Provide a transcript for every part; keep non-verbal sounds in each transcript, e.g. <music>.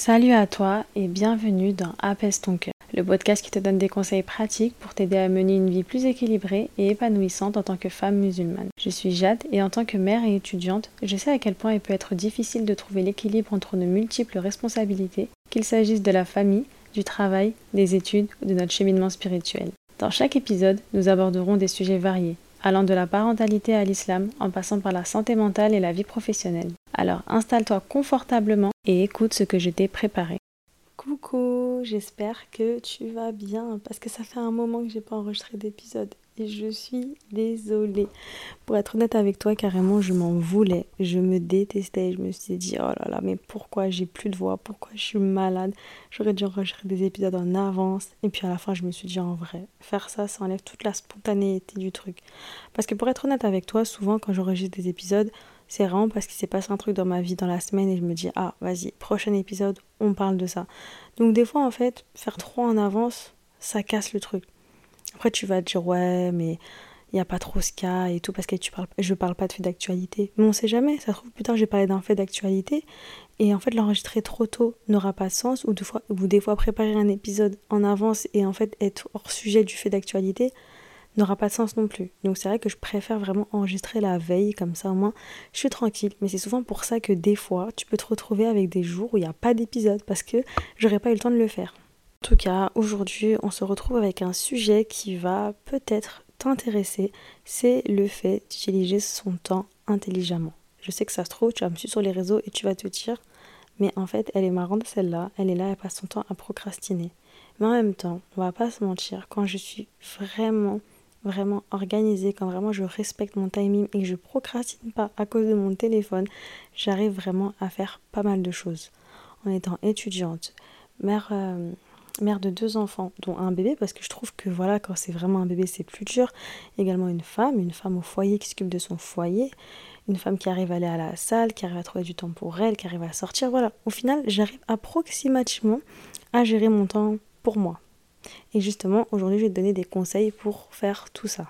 Salut à toi et bienvenue dans Apaise ton cœur, le podcast qui te donne des conseils pratiques pour t'aider à mener une vie plus équilibrée et épanouissante en tant que femme musulmane. Je suis Jade et en tant que mère et étudiante, je sais à quel point il peut être difficile de trouver l'équilibre entre nos multiples responsabilités, qu'il s'agisse de la famille, du travail, des études ou de notre cheminement spirituel. Dans chaque épisode, nous aborderons des sujets variés, allant de la parentalité à l'islam en passant par la santé mentale et la vie professionnelle. Alors installe-toi confortablement et écoute ce que je t'ai préparé. Coucou, j'espère que tu vas bien parce que ça fait un moment que j'ai pas enregistré d'épisode et je suis désolée. Pour être honnête avec toi, carrément, je m'en voulais, je me détestais, je me suis dit oh là là, mais pourquoi j'ai plus de voix, pourquoi je suis malade? J'aurais dû enregistrer des épisodes en avance et puis à la fin, je me suis dit en vrai, faire ça, ça enlève toute la spontanéité du truc. Parce que pour être honnête avec toi, souvent quand j'enregistre des épisodes, c'est vraiment parce qu'il s'est passé un truc dans ma vie dans la semaine et je me dis ah vas-y prochain épisode on parle de ça. Donc des fois en fait faire trop en avance ça casse le truc. Après tu vas te dire ouais mais il n'y a pas trop ce cas et tout parce que tu parles je parle pas de fait d'actualité. Mais on sait jamais ça se trouve plus tard j'ai parlé d'un fait d'actualité et en fait l'enregistrer trop tôt n'aura pas de sens ou des fois ou des fois préparer un épisode en avance et en fait être hors sujet du fait d'actualité n'aura pas de sens non plus. Donc c'est vrai que je préfère vraiment enregistrer la veille, comme ça au moins je suis tranquille. Mais c'est souvent pour ça que des fois tu peux te retrouver avec des jours où il n'y a pas d'épisode parce que j'aurais pas eu le temps de le faire. En tout cas, aujourd'hui on se retrouve avec un sujet qui va peut-être t'intéresser, c'est le fait d'utiliser son temps intelligemment. Je sais que ça se trouve, tu vas me suivre sur les réseaux et tu vas te dire, mais en fait elle est marrante celle-là, elle est là, elle passe son temps à procrastiner. Mais en même temps, on va pas se mentir, quand je suis vraiment vraiment organisée, quand vraiment je respecte mon timing et que je procrastine pas à cause de mon téléphone, j'arrive vraiment à faire pas mal de choses. En étant étudiante, mère, euh, mère de deux enfants, dont un bébé, parce que je trouve que voilà, quand c'est vraiment un bébé, c'est plus dur. Également une femme, une femme au foyer qui s'occupe de son foyer, une femme qui arrive à aller à la salle, qui arrive à trouver du temps pour elle, qui arrive à sortir. Voilà, au final, j'arrive approximativement à gérer mon temps pour moi, et justement, aujourd'hui, je vais te donner des conseils pour faire tout ça.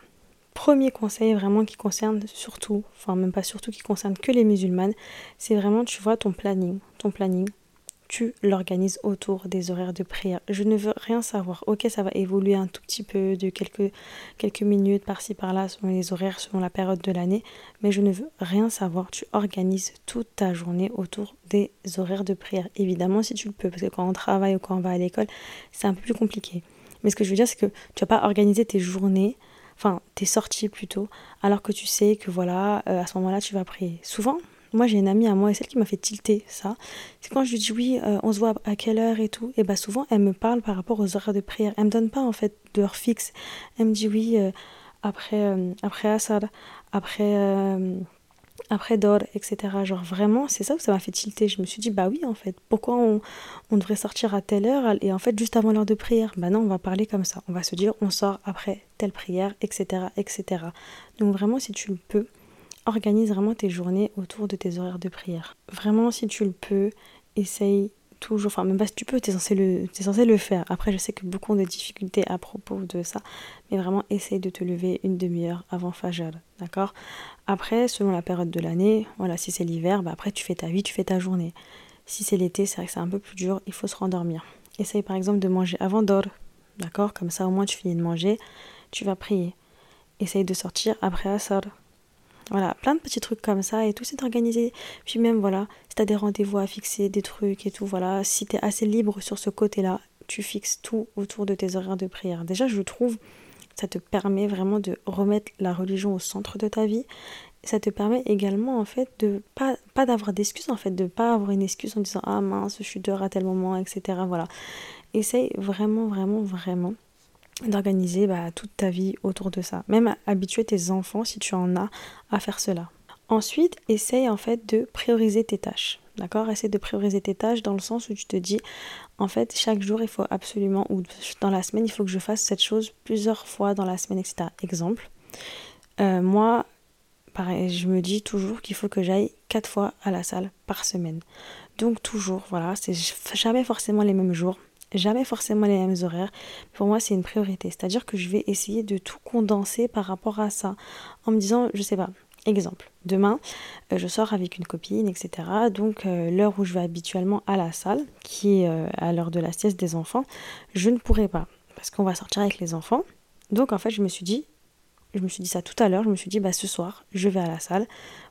Premier conseil vraiment qui concerne surtout, enfin même pas surtout, qui concerne que les musulmanes, c'est vraiment, tu vois, ton planning. Ton planning, tu l'organises autour des horaires de prière. Je ne veux rien savoir. Ok, ça va évoluer un tout petit peu de quelques, quelques minutes par-ci par-là selon les horaires, selon la période de l'année, mais je ne veux rien savoir. Tu organises toute ta journée autour des horaires de prière. Évidemment, si tu le peux, parce que quand on travaille ou quand on va à l'école, c'est un peu plus compliqué. Mais ce que je veux dire, c'est que tu vas pas organiser tes journées, enfin tes sorties plutôt, alors que tu sais que voilà, euh, à ce moment-là, tu vas prier. Souvent, moi j'ai une amie à moi et celle qui m'a fait tilter ça, c'est quand je lui dis oui, euh, on se voit à quelle heure et tout, et bah souvent elle me parle par rapport aux horaires de prière. Elle me donne pas en fait d'heure fixe. Elle me dit oui, euh, après, après Assad, après après d'or, etc. Genre vraiment, c'est ça où ça m'a fait tilter. Je me suis dit, bah oui, en fait, pourquoi on, on devrait sortir à telle heure? Et en fait juste avant l'heure de prière Bah non, on va parler comme ça. On va se dire, on sort après telle prière, etc. etc. Donc vraiment, si tu le peux, organise vraiment tes journées autour de tes horaires de prière. Vraiment, si tu le peux, essaye toujours, enfin même pas si tu peux, tu es, censé le, censé le faire. Après, je sais que beaucoup ont des difficultés à propos de ça, mais vraiment essaye de te lever une demi-heure avant Fajr, d'accord? Après, selon la période de l'année, voilà, si c'est l'hiver, bah après tu fais ta vie, tu fais ta journée. Si c'est l'été, c'est vrai que c'est un peu plus dur, il faut se rendormir. Essaye par exemple de manger avant d'or, d'accord? Comme ça au moins tu finis de manger, tu vas prier. Essaye de sortir après Asr, voilà, plein de petits trucs comme ça et tout, c'est organisé. Puis même, voilà, si tu as des rendez-vous à fixer, des trucs et tout, voilà, si tu es assez libre sur ce côté-là, tu fixes tout autour de tes horaires de prière. Déjà, je trouve, ça te permet vraiment de remettre la religion au centre de ta vie. Ça te permet également, en fait, de pas, pas d'avoir d'excuses, en fait, de pas avoir une excuse en disant Ah mince, je suis dehors à tel moment, etc. Voilà. Essaye vraiment, vraiment, vraiment d'organiser bah, toute ta vie autour de ça. Même habituer tes enfants, si tu en as, à faire cela. Ensuite, essaye en fait de prioriser tes tâches. D'accord? Essaye de prioriser tes tâches dans le sens où tu te dis, en fait, chaque jour, il faut absolument, ou dans la semaine, il faut que je fasse cette chose plusieurs fois dans la semaine, etc. Exemple, euh, moi, pareil, je me dis toujours qu'il faut que j'aille quatre fois à la salle par semaine. Donc toujours, voilà, c'est jamais forcément les mêmes jours jamais forcément les mêmes horaires. Pour moi, c'est une priorité. C'est-à-dire que je vais essayer de tout condenser par rapport à ça. En me disant, je sais pas, Exemple, demain, euh, je sors avec une copine, etc. Donc, euh, l'heure où je vais habituellement à la salle, qui est euh, à l'heure de la sieste des enfants, je ne pourrai pas, parce qu'on va sortir avec les enfants. Donc, en fait, je me suis dit, je me suis dit ça tout à l'heure, je me suis dit, bah, ce soir, je vais à la salle.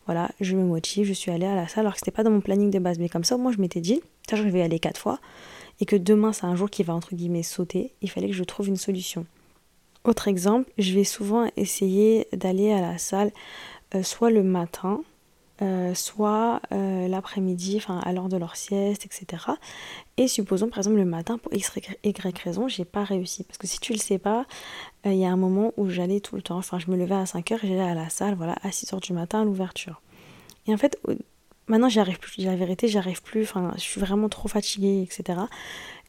Voilà, je me motive, je suis allée à la salle, alors que c'était pas dans mon planning de base. Mais comme ça, moi, je m'étais dit, je vais y aller quatre fois, et que demain, c'est un jour qui va, entre guillemets, sauter. Il fallait que je trouve une solution. Autre exemple, je vais souvent essayer d'aller à la salle euh, soit le matin, euh, soit euh, l'après-midi, enfin à l'heure de leur sieste, etc. Et supposons par exemple le matin, pour x, y raison, j'ai pas réussi. Parce que si tu le sais pas, il y a un moment où j'allais tout le temps, enfin je me levais à 5h et j'allais à la salle, voilà, à 6h du matin à l'ouverture. Et en fait, maintenant j'y arrive plus, la vérité, j'y arrive plus, je suis vraiment trop fatiguée, etc.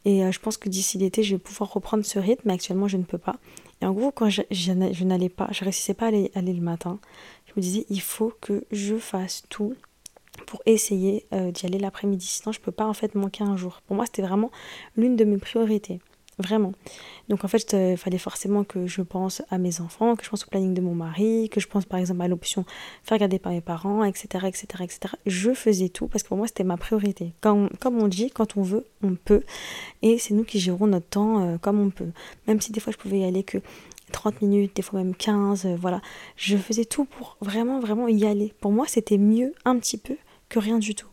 Et je pense que d'ici l'été, je vais pouvoir reprendre ce rythme, mais actuellement je ne peux pas. Et en gros, quand je, je, n'allais pas, je réussissais pas à aller, le matin, je me disais, il faut que je fasse tout pour essayer euh, d'y aller l'après-midi. Sinon, je peux pas en fait manquer un jour. Pour moi, c'était vraiment l'une de mes priorités. Vraiment. Donc en fait, il fallait forcément que je pense à mes enfants, que je pense au planning de mon mari, que je pense par exemple à l'option faire garder par mes parents, etc., etc., etc. Je faisais tout parce que pour moi, c'était ma priorité. Comme, comme on dit, quand on veut, on peut. Et c'est nous qui gérons notre temps euh, comme on peut. Même si des fois, je pouvais y aller que 30 minutes, des fois même 15, euh, voilà. Je faisais tout pour vraiment, vraiment y aller. Pour moi, c'était mieux un petit peu que rien du tout.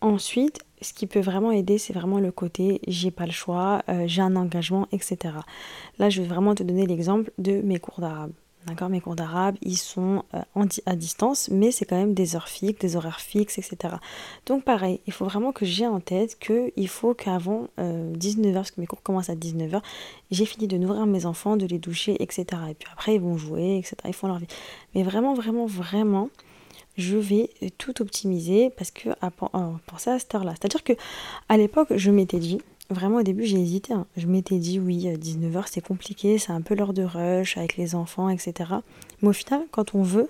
Ensuite, ce qui peut vraiment aider, c'est vraiment le côté j'ai pas le choix, euh, j'ai un engagement, etc. Là, je vais vraiment te donner l'exemple de mes cours d'arabe. D'accord? Mes cours d'arabe, ils sont euh, à distance, mais c'est quand même des heures fixes, des horaires fixes, etc. Donc pareil, il faut vraiment que j'ai en tête qu'il faut qu'avant 19h, euh, parce que mes cours commencent à 19h, j'ai fini de nourrir mes enfants, de les doucher, etc. Et puis après, ils vont jouer, etc. Ils font leur vie. Mais vraiment, vraiment, vraiment, je vais tout optimiser parce que à penser à cette heure-là. C'est-à-dire que à l'époque, je m'étais dit, vraiment au début, j'ai hésité. Hein. Je m'étais dit, oui, 19h, c'est compliqué, c'est un peu l'heure de rush avec les enfants, etc. Mais au final, quand on veut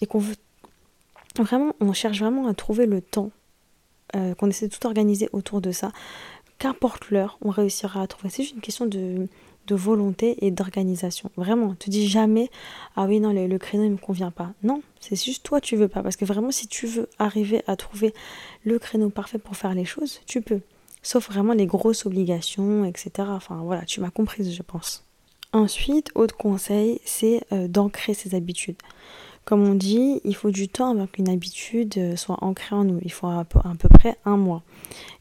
et qu'on veut vraiment, on cherche vraiment à trouver le temps, euh, qu'on essaie de tout organiser autour de ça, qu'importe l'heure, on réussira à trouver. C'est juste une question de, volonté et d'organisation. Vraiment, te dis jamais ah oui non le, créneau ne me convient pas. Non, c'est juste toi tu veux pas parce que vraiment si tu veux arriver à trouver le créneau parfait pour faire les choses, tu peux. Sauf vraiment les grosses obligations, etc. Enfin voilà, tu m'as comprise je pense. Ensuite, autre conseil, c'est euh, d'ancrer ses habitudes. Comme on dit, il faut du temps avant qu'une habitude euh, soit ancrée en nous. Il faut à peu, près un mois.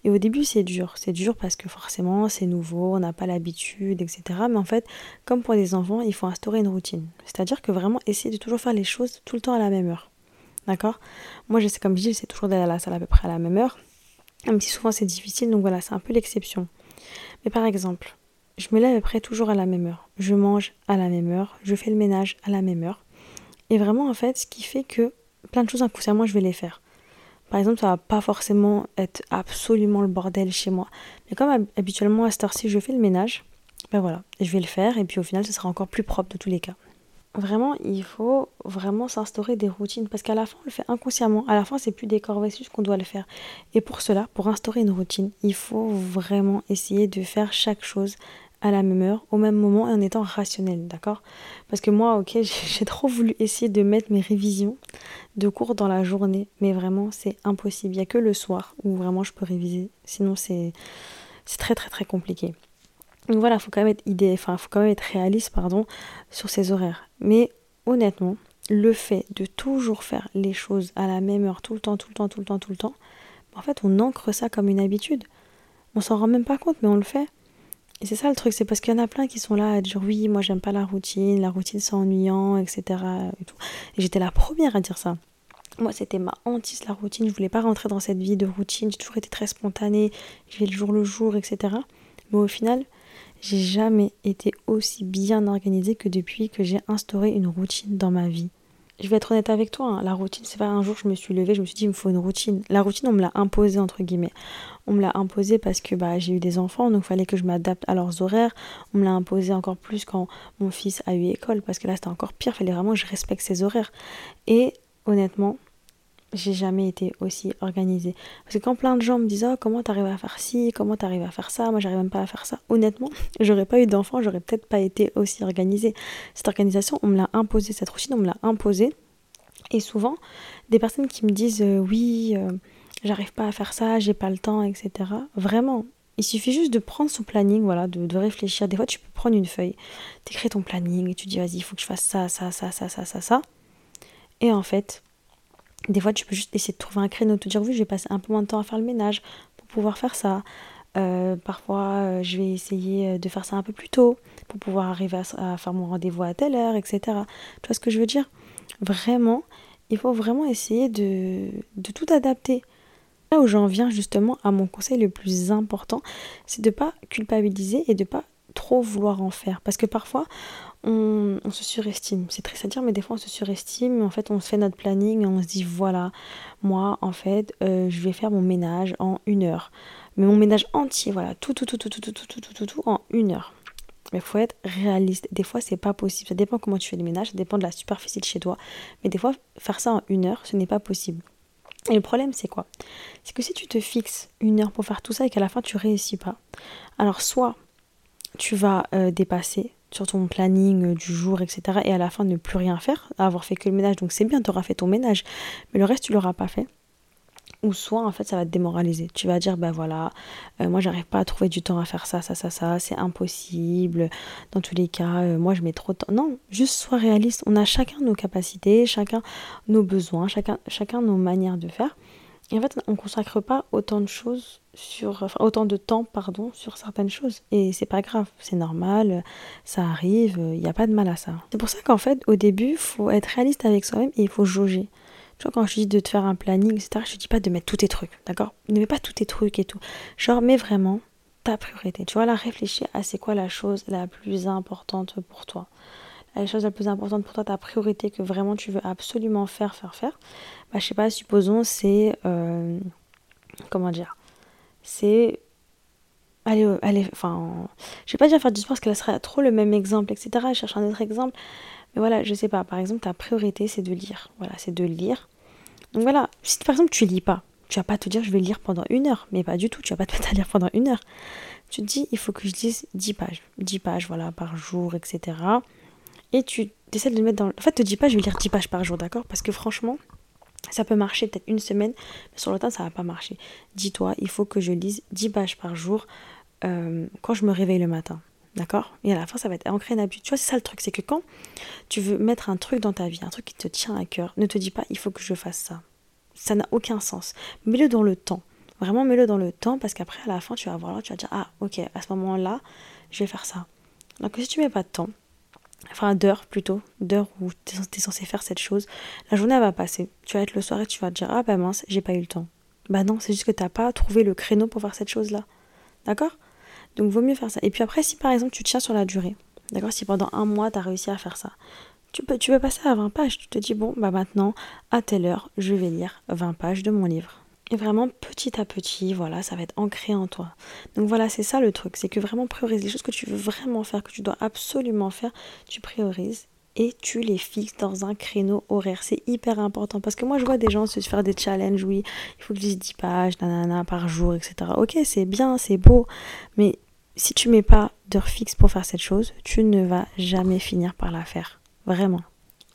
Et au début, c'est dur. C'est dur parce que forcément, c'est nouveau, on n'a pas l'habitude, etc. Mais en fait, comme pour les enfants, il faut instaurer une routine. C'est-à-dire que vraiment, essayer de toujours faire les choses tout le temps à la même heure. D'accord? Moi, je sais, comme je dis, c'est toujours d'aller à la salle à peu près à la même heure. Même si souvent c'est difficile, donc voilà, c'est un peu l'exception. Mais par exemple, je me lève à peu près toujours à la même heure. Je mange à la même heure. Je fais le ménage à la même heure. Et vraiment, en fait, ce qui fait que plein de choses inconsciemment, je vais les faire. Par exemple, ça va pas forcément être absolument le bordel chez moi. Mais comme habituellement à cette heure-ci, je fais le ménage, ben voilà, je vais le faire et puis au final, ce sera encore plus propre de tous les cas. Vraiment, il faut vraiment s'instaurer des routines parce qu'à la fin, on le fait inconsciemment. À la fin, c'est plus des corvées, qu'on doit le faire. Et pour cela, pour instaurer une routine, il faut vraiment essayer de faire chaque chose à la même heure, au même moment et en étant rationnel, d'accord? Parce que moi, ok, <laughs> j'ai trop voulu essayer de mettre mes révisions de cours dans la journée, mais vraiment, c'est impossible. Il n'y a que le soir où vraiment je peux réviser. Sinon, c'est très très très compliqué. Donc voilà, il faut quand même être idée, enfin, faut quand même être réaliste, pardon, sur ces horaires. Mais honnêtement, le fait de toujours faire les choses à la même heure, tout le temps, tout le temps, tout le temps, tout le temps, en fait, on ancre ça comme une habitude. On s'en rend même pas compte, mais on le fait. Et c'est ça le truc, c'est parce qu'il y en a plein qui sont là à dire oui, moi j'aime pas la routine, la routine c'est ennuyant, etc. Et, j'étais la première à dire ça. Moi c'était ma hantise la routine, je voulais pas rentrer dans cette vie de routine, j'ai toujours été très spontanée, je vais le jour le jour, etc. Mais au final, j'ai jamais été aussi bien organisée que depuis que j'ai instauré une routine dans ma vie je vais être honnête avec toi, hein, la routine, c'est pas un jour je me suis levée, je me suis dit il me faut une routine. La routine, on me l'a imposée entre guillemets. On me l'a imposée parce que bah, j'ai eu des enfants, donc il fallait que je m'adapte à leurs horaires. On me l'a imposée encore plus quand mon fils a eu école, parce que là c'était encore pire, il fallait vraiment que je respecte ses horaires. Et honnêtement, j'ai jamais été aussi organisée. Parce que quand plein de gens me disent oh, comment t'arrives à faire ci, comment t'arrives à faire ça, moi j'arrive même pas à faire ça. Honnêtement, <laughs> j'aurais pas eu d'enfant, j'aurais peut-être pas été aussi organisée. Cette organisation, on me l'a imposée, cette routine, on me l'a imposée. Et souvent, des personnes qui me disent euh, oui, euh, j'arrive pas à faire ça, j'ai pas le temps, etc. Vraiment, il suffit juste de prendre son planning, voilà, de, de réfléchir. Des fois, tu peux prendre une feuille, t'écris ton planning et tu dis vas-y, il faut que je fasse ça, ça, ça, ça, ça, ça, ça. Et en fait, des fois, tu peux juste essayer de trouver un créneau, te dire oui, je vais passer un peu moins de temps à faire le ménage pour pouvoir faire ça. Euh, parfois, je vais essayer de faire ça un peu plus tôt pour pouvoir arriver à, à faire mon rendez-vous à telle heure, etc. Tu vois ce que je veux dire? Vraiment, il faut vraiment essayer de, de tout adapter. Là où j'en viens justement à mon conseil le plus important, c'est de ne pas culpabiliser et de ne pas trop vouloir en faire. Parce que parfois, on, se surestime. C'est triste à dire, mais des fois, on se surestime. En fait, on se fait notre planning et on se dit, voilà, moi, en fait, euh, je vais faire mon ménage en une heure. Mais mon ménage entier, voilà, tout, tout, tout, tout, tout, tout, tout, tout, tout, tout, en une heure. Mais il faut être réaliste. Des fois, c'est pas possible. Ça dépend comment tu fais le ménage, ça dépend de la superficie de chez toi. Mais des fois, faire ça en une heure, ce n'est pas possible. Et le problème, c'est quoi? C'est que si tu te fixes une heure pour faire tout ça et qu'à la fin, tu réussis pas, alors soit tu vas euh, dépasser sur ton planning euh, du jour, etc. Et à la fin, ne plus rien faire, avoir fait que le ménage. Donc c'est bien, tu auras fait ton ménage. Mais le reste, tu l'auras pas fait ou soit en fait ça va te démoraliser. Tu vas dire ben voilà, euh, moi j'arrive pas à trouver du temps à faire ça, ça, ça, ça, c'est impossible. Dans tous les cas, euh, moi je mets trop de temps. Non, juste sois réaliste. On a chacun nos capacités, chacun nos besoins, chacun, chacun nos manières de faire. Et en fait, on consacre pas autant de choses sur, autant de temps, pardon, sur certaines choses. Et c'est pas grave, c'est normal, ça arrive, il n'y a pas de mal à ça. C'est pour ça qu'en fait, au début, il faut être réaliste avec soi-même et il faut jauger. Tu vois, quand je dis de te faire un planning, etc., je te dis pas de mettre tous tes trucs, d'accord? Ne mets pas tous tes trucs et tout. Genre, mets vraiment ta priorité. Tu vois, là, réfléchis à c'est quoi la chose la plus importante pour toi. La chose la plus importante pour toi, ta priorité que vraiment tu veux absolument faire, faire, faire. Bah, je sais pas, supposons c'est. Euh, comment dire C'est. Allez, allez, enfin. Je vais pas dire faire du sport parce que là serait trop le même exemple, etc. Je cherche un autre exemple. Mais voilà, je sais pas, par exemple, ta priorité c'est de lire. Voilà, c'est de lire. Donc voilà, si par exemple tu lis pas, tu vas pas te dire je vais lire pendant une heure, mais pas du tout, tu vas pas te mettre à lire pendant une heure. Tu te dis il faut que je lise 10 pages, 10 pages voilà par jour, etc. Et tu essaies de le mettre dans. En fait, te dis pas je vais lire 10 pages par jour, d'accord? Parce que franchement, ça peut marcher peut-être une semaine, mais sur le temps ça va pas marcher. Dis-toi, il faut que je lise 10 pages par jour euh, quand je me réveille le matin. D'accord? Et à la fin, ça va être ancré une habitude. Tu vois, c'est ça le truc, c'est que quand tu veux mettre un truc dans ta vie, un truc qui te tient à cœur, ne te dis pas il faut que je fasse ça. Ça n'a aucun sens. Mets-le dans le temps. Vraiment, mets-le dans le temps parce qu'après, à la fin, tu vas voir là, tu vas dire ah, ok, à ce moment-là, je vais faire ça. Donc, si tu mets pas de temps, enfin d'heures plutôt, d'heures où tu es censé faire cette chose, la journée va passer. Tu vas être le soir et tu vas te dire ah, bah mince, j'ai pas eu le temps. Bah non, c'est juste que tu n'as pas trouvé le créneau pour faire cette chose-là. D'accord? Donc vaut mieux faire ça. Et puis après, si par exemple tu tiens sur la durée, d'accord, si pendant un mois tu as réussi à faire ça, tu peux, tu peux passer à 20 pages. Tu te dis, bon, bah maintenant, à telle heure, je vais lire 20 pages de mon livre. Et vraiment, petit à petit, voilà, ça va être ancré en toi. Donc voilà, c'est ça le truc, c'est que vraiment prioriser les choses que tu veux vraiment faire, que tu dois absolument faire, tu priorises et tu les fixes dans un créneau horaire. C'est hyper important parce que moi je vois des gens se faire des challenges, oui, il faut que je lise 10 pages, nanana, par jour, etc. Ok, c'est bien, c'est beau, mais si tu mets pas d'heure fixe pour faire cette chose, tu ne vas jamais finir par la faire. Vraiment.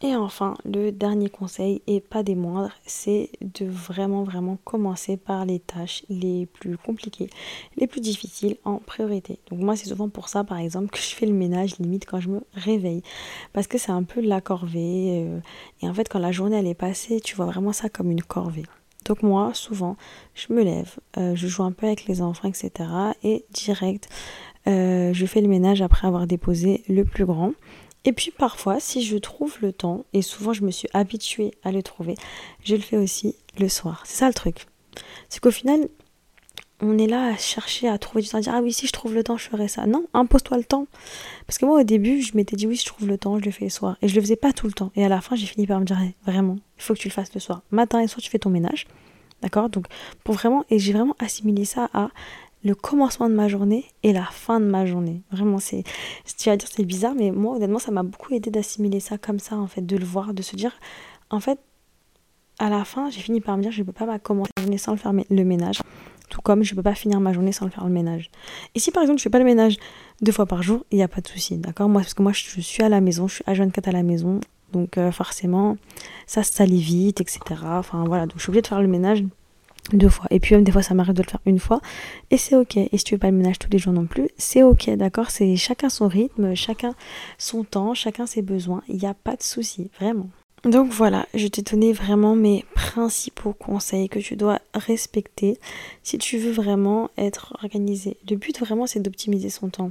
Et enfin, le dernier conseil, et pas des moindres, c'est de vraiment, vraiment commencer par les tâches les plus compliquées, les plus difficiles en priorité. Donc moi, c'est souvent pour ça, par exemple, que je fais le ménage limite quand je me réveille. Parce que c'est un peu la corvée. Euh, et en fait, quand la journée, elle est passée, tu vois vraiment ça comme une corvée. Donc moi, souvent, je me lève, euh, je joue un peu avec les enfants, etc. Et direct, euh, je fais le ménage après avoir déposé le plus grand. Et puis parfois, si je trouve le temps, et souvent je me suis habituée à le trouver, je le fais aussi le soir. C'est ça le truc. C'est qu'au final, on est là à chercher à trouver du temps, à dire ah oui si je trouve le temps je ferai ça. Non, impose-toi le temps. Parce que moi au début je m'étais dit oui je trouve le temps je le fais le soir. Et je le faisais pas tout le temps. Et à la fin j'ai fini par me dire vraiment il faut que tu le fasses le soir. Matin et soir tu fais ton ménage. D'accord? Donc pour vraiment, et j'ai vraiment assimilé ça à le commencement de ma journée et la fin de ma journée. Vraiment, c'est, tu vas dire c'est bizarre, mais moi honnêtement ça m'a beaucoup aidé d'assimiler ça comme ça en fait, de le voir, de se dire en fait à la fin j'ai fini par me dire je ne peux pas commencer la journée sans le faire le ménage. Tout comme je ne peux pas finir ma journée sans le faire le ménage. Et si par exemple je fais pas le ménage deux fois par jour, il n'y a pas de souci, d'accord? Moi, parce que moi je suis à la maison, je suis à 24 à la maison, Donc euh, forcément, ça se salit vite, etc. Enfin voilà, donc je suis obligée de faire le ménage deux fois. Et puis même des fois, ça m'arrive de le faire une fois. Et c'est ok. Et si tu veux pas le ménage tous les jours non plus, c'est ok, d'accord? C'est chacun son rythme, chacun son temps, chacun ses besoins. Il n'y a pas de souci, vraiment. Donc voilà, je t'ai donné vraiment mes principaux conseils que tu dois respecter si tu veux vraiment être organisé. Le but vraiment c'est d'optimiser son temps.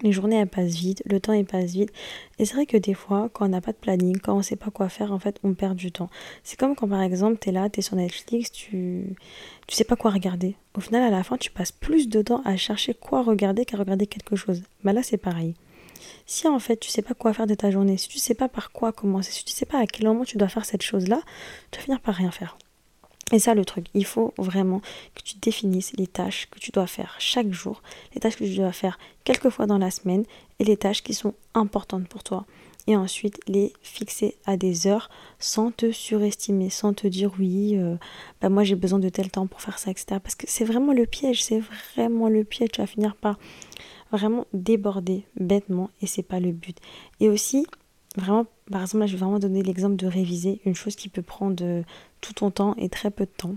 Les journées passent vite, le temps passe vite. Et c'est vrai que des fois, quand on n'a pas de planning, quand on sait pas quoi faire, en fait, on perd du temps. C'est comme quand par exemple, tu es là, tu es sur Netflix, tu tu sais pas quoi regarder. Au final, à la fin, tu passes plus de temps à chercher quoi regarder qu'à regarder quelque chose. Bah là, c'est pareil. Si en fait tu sais pas quoi faire de ta journée, si tu sais pas par quoi commencer, si tu sais pas à quel moment tu dois faire cette chose-là, tu vas finir par rien faire. Et ça le truc, il faut vraiment que tu définisses les tâches que tu dois faire chaque jour, les tâches que tu dois faire quelques fois dans la semaine et les tâches qui sont importantes pour toi. Et ensuite les fixer à des heures sans te surestimer, sans te dire oui, euh, bah moi j'ai besoin de tel temps pour faire ça, etc. Parce que c'est vraiment le piège, c'est vraiment le piège. Tu vas finir par vraiment déborder bêtement et c'est pas le but. Et aussi, vraiment, par exemple, là, je vais vraiment donner l'exemple de réviser, une chose qui peut prendre tout ton temps et très peu de temps.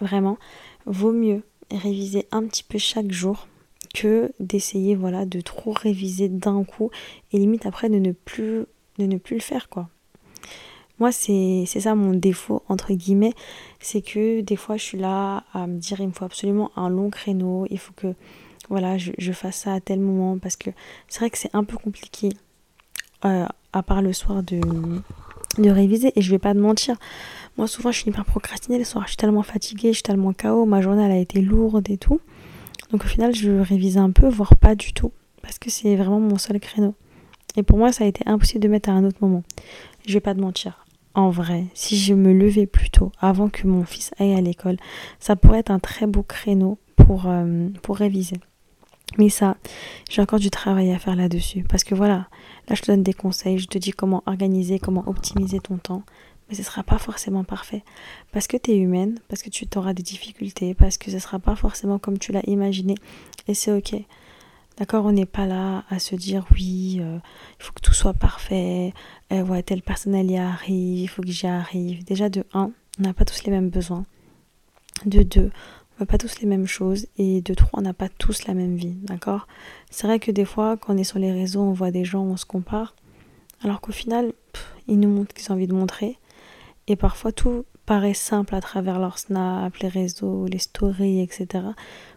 Vraiment, vaut mieux réviser un petit peu chaque jour que d'essayer voilà de trop réviser d'un coup et limite après de ne plus de ne plus le faire quoi. Moi c'est ça mon défaut entre guillemets, c'est que des fois je suis là à me dire il me faut absolument un long créneau, il faut que voilà, je, je, fasse ça à tel moment parce que c'est vrai que c'est un peu compliqué euh, à part le soir de, de réviser et je vais pas te mentir. Moi souvent je suis hyper procrastinée le soir, je suis tellement fatiguée, je suis tellement KO, ma journée elle a été lourde et tout. Donc au final je révise un peu, voire pas du tout parce que c'est vraiment mon seul créneau. Et pour moi ça a été impossible de mettre à un autre moment. Je vais pas te mentir. En vrai, si je me levais plus tôt avant que mon fils aille à l'école, ça pourrait être un très beau créneau pour, euh, pour réviser. Mais ça, j'ai encore du travail à faire là-dessus. Parce que voilà, là je te donne des conseils, je te dis comment organiser, comment optimiser ton temps. Mais ce ne sera pas forcément parfait. Parce que tu es humaine, parce que tu auras des difficultés, parce que ce ne sera pas forcément comme tu l'as imaginé. Et c'est ok. D'accord On n'est pas là à se dire oui, euh, il faut que tout soit parfait. Euh, ouais, telle personne elle y arrive, il faut que j'y arrive. Déjà de 1, on n'a pas tous les mêmes besoins. De 2, on pas tous les mêmes choses et de trois, on n'a pas tous la même vie, d'accord? C'est vrai que des fois, quand on est sur les réseaux, on voit des gens, on se compare, alors qu'au final, ils nous montrent qu'ils ont envie de montrer. Et parfois, tout paraît simple à travers leur snap, les réseaux, les stories, etc.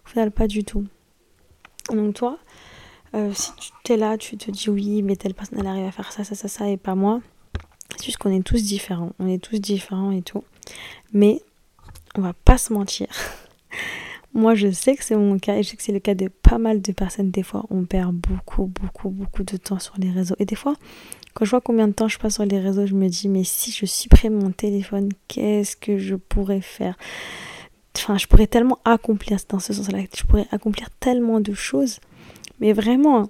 Au final, pas du tout. Donc toi, euh, si tu es là, tu te dis oui, mais telle personne elle arrive à faire ça, ça, ça, ça, et pas moi. C'est juste qu'on est tous différents. On est tous différents et tout. Mais on va pas se mentir. <laughs> Moi, je sais que c'est mon cas et je sais que c'est le cas de pas mal de personnes. Des fois, on perd beaucoup, beaucoup, beaucoup de temps sur les réseaux. Et des fois, quand je vois combien de temps je passe sur les réseaux, je me dis, mais si je supprime mon téléphone, qu'est-ce que je pourrais faire? Enfin, je pourrais tellement accomplir dans ce sens-là. Je pourrais accomplir tellement de choses. Mais vraiment,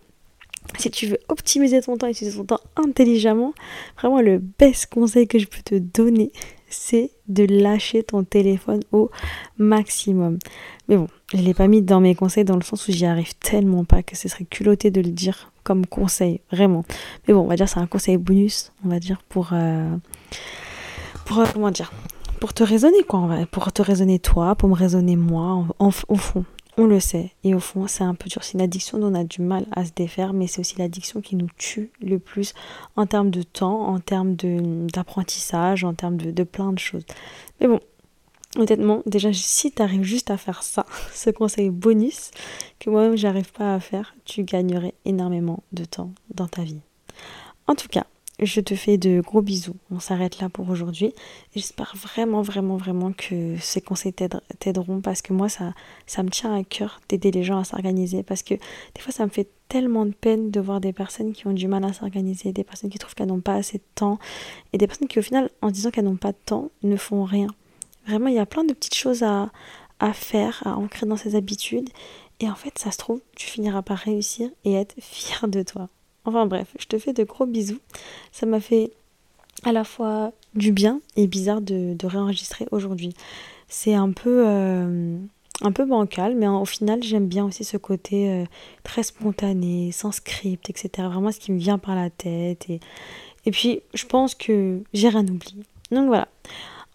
si tu veux optimiser ton temps et utiliser ton temps intelligemment, vraiment le best conseil que je peux te donner, c'est de lâcher ton téléphone au maximum. Mais bon, je ne l'ai pas mis dans mes conseils dans le sens où j'y arrive tellement pas que ce serait culotté de le dire comme conseil, vraiment. Mais bon, on va dire c'est un conseil bonus, on va dire pour... Euh, pour euh, comment dire pour te raisonner quoi, pour te raisonner toi, pour me raisonner moi, au fond, on le sait. Et au fond, c'est un peu dur. C'est une addiction dont on a du mal à se défaire, mais c'est aussi l'addiction qui nous tue le plus en termes de temps, en termes d'apprentissage, en termes de, de plein de choses. Mais bon, honnêtement, déjà, si tu arrives juste à faire ça, <laughs> ce conseil bonus que moi-même j'arrive pas à faire, tu gagnerais énormément de temps dans ta vie. En tout cas, je te fais de gros bisous. On s'arrête là pour aujourd'hui. J'espère vraiment, vraiment, vraiment que ces conseils t'aideront parce que moi, ça, ça me tient à cœur d'aider les gens à s'organiser parce que des fois, ça me fait tellement de peine de voir des personnes qui ont du mal à s'organiser, des personnes qui trouvent qu'elles n'ont pas assez de temps et des personnes qui, au final, en disant qu'elles n'ont pas de temps, ne font rien. Vraiment, il y a plein de petites choses à, à faire, à ancrer dans ses habitudes. Et en fait, ça se trouve, tu finiras par réussir et être fier de toi. Enfin bref, je te fais de gros bisous. Ça m'a fait à la fois du bien et bizarre de, réenregistrer aujourd'hui. C'est un peu, euh, un peu bancal, mais au final j'aime bien aussi ce côté euh, très spontané, sans script, etc. Vraiment ce qui me vient par la tête et, Et puis, je pense que j'ai rien oublié. Donc voilà.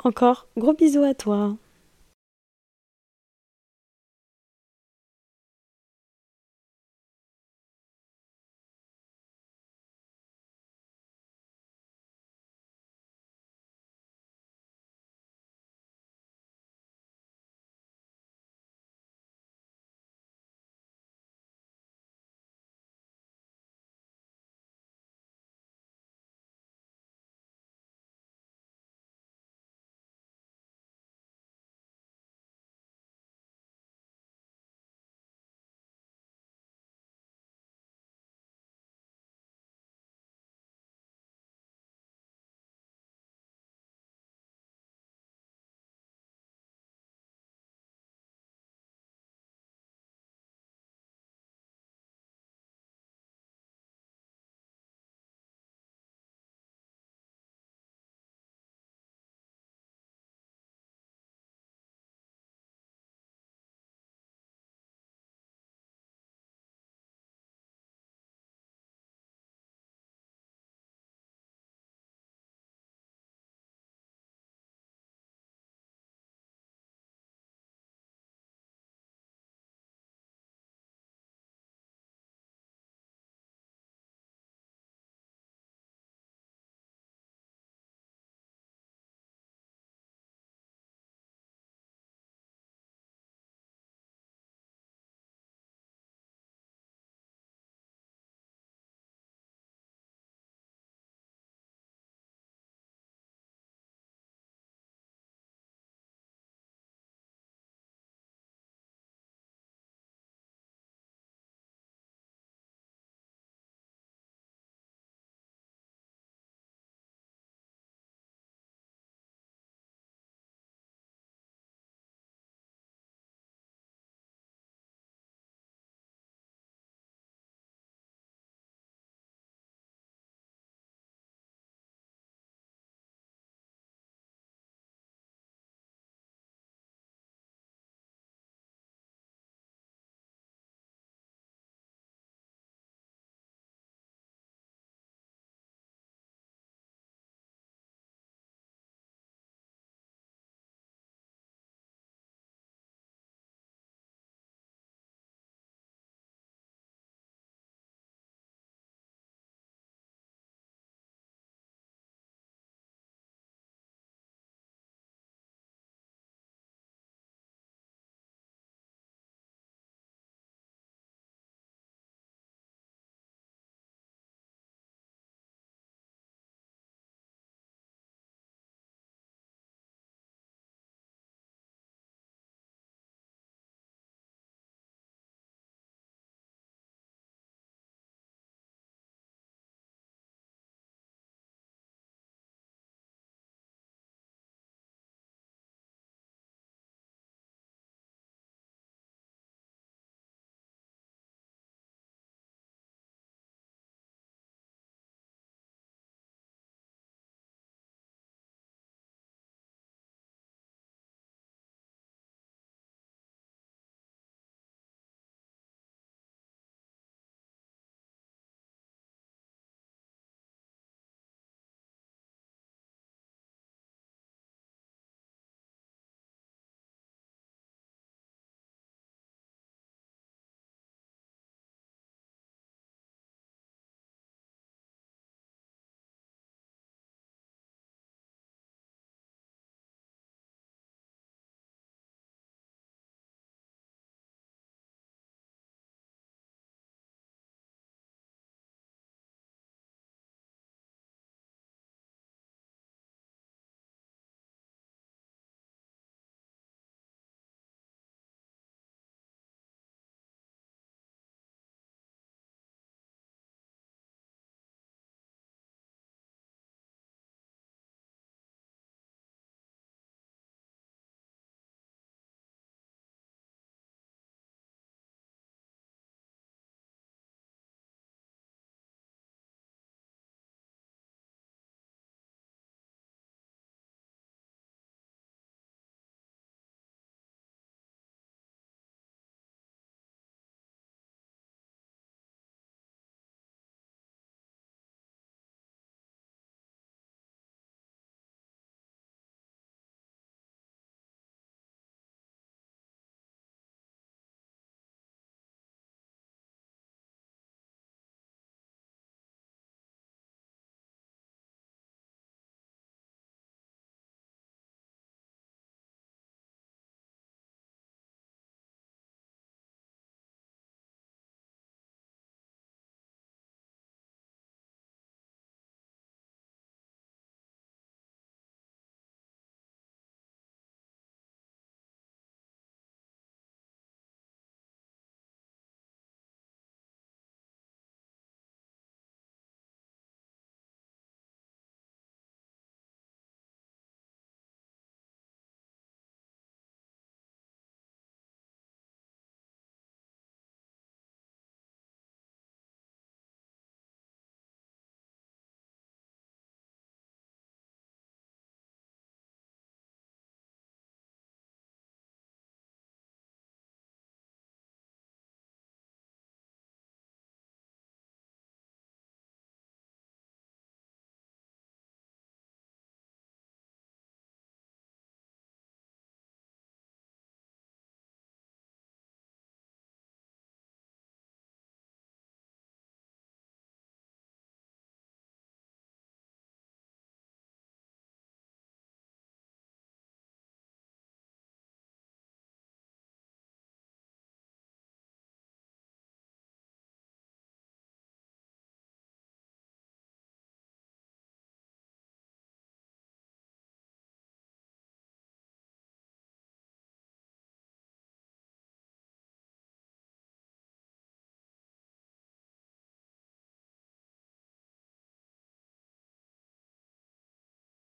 Encore, gros bisous à toi.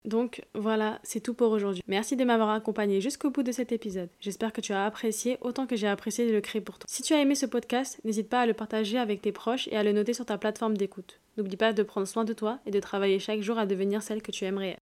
Donc voilà, c'est tout pour aujourd'hui. Merci de m'avoir accompagné jusqu'au bout de cet épisode. J'espère que tu as apprécié autant que j'ai apprécié de le créer pour toi. Si tu as aimé ce podcast, n'hésite pas à le partager avec tes proches et à le noter sur ta plateforme d'écoute. N'oublie pas de prendre soin de toi et de travailler chaque jour à devenir celle que tu aimerais.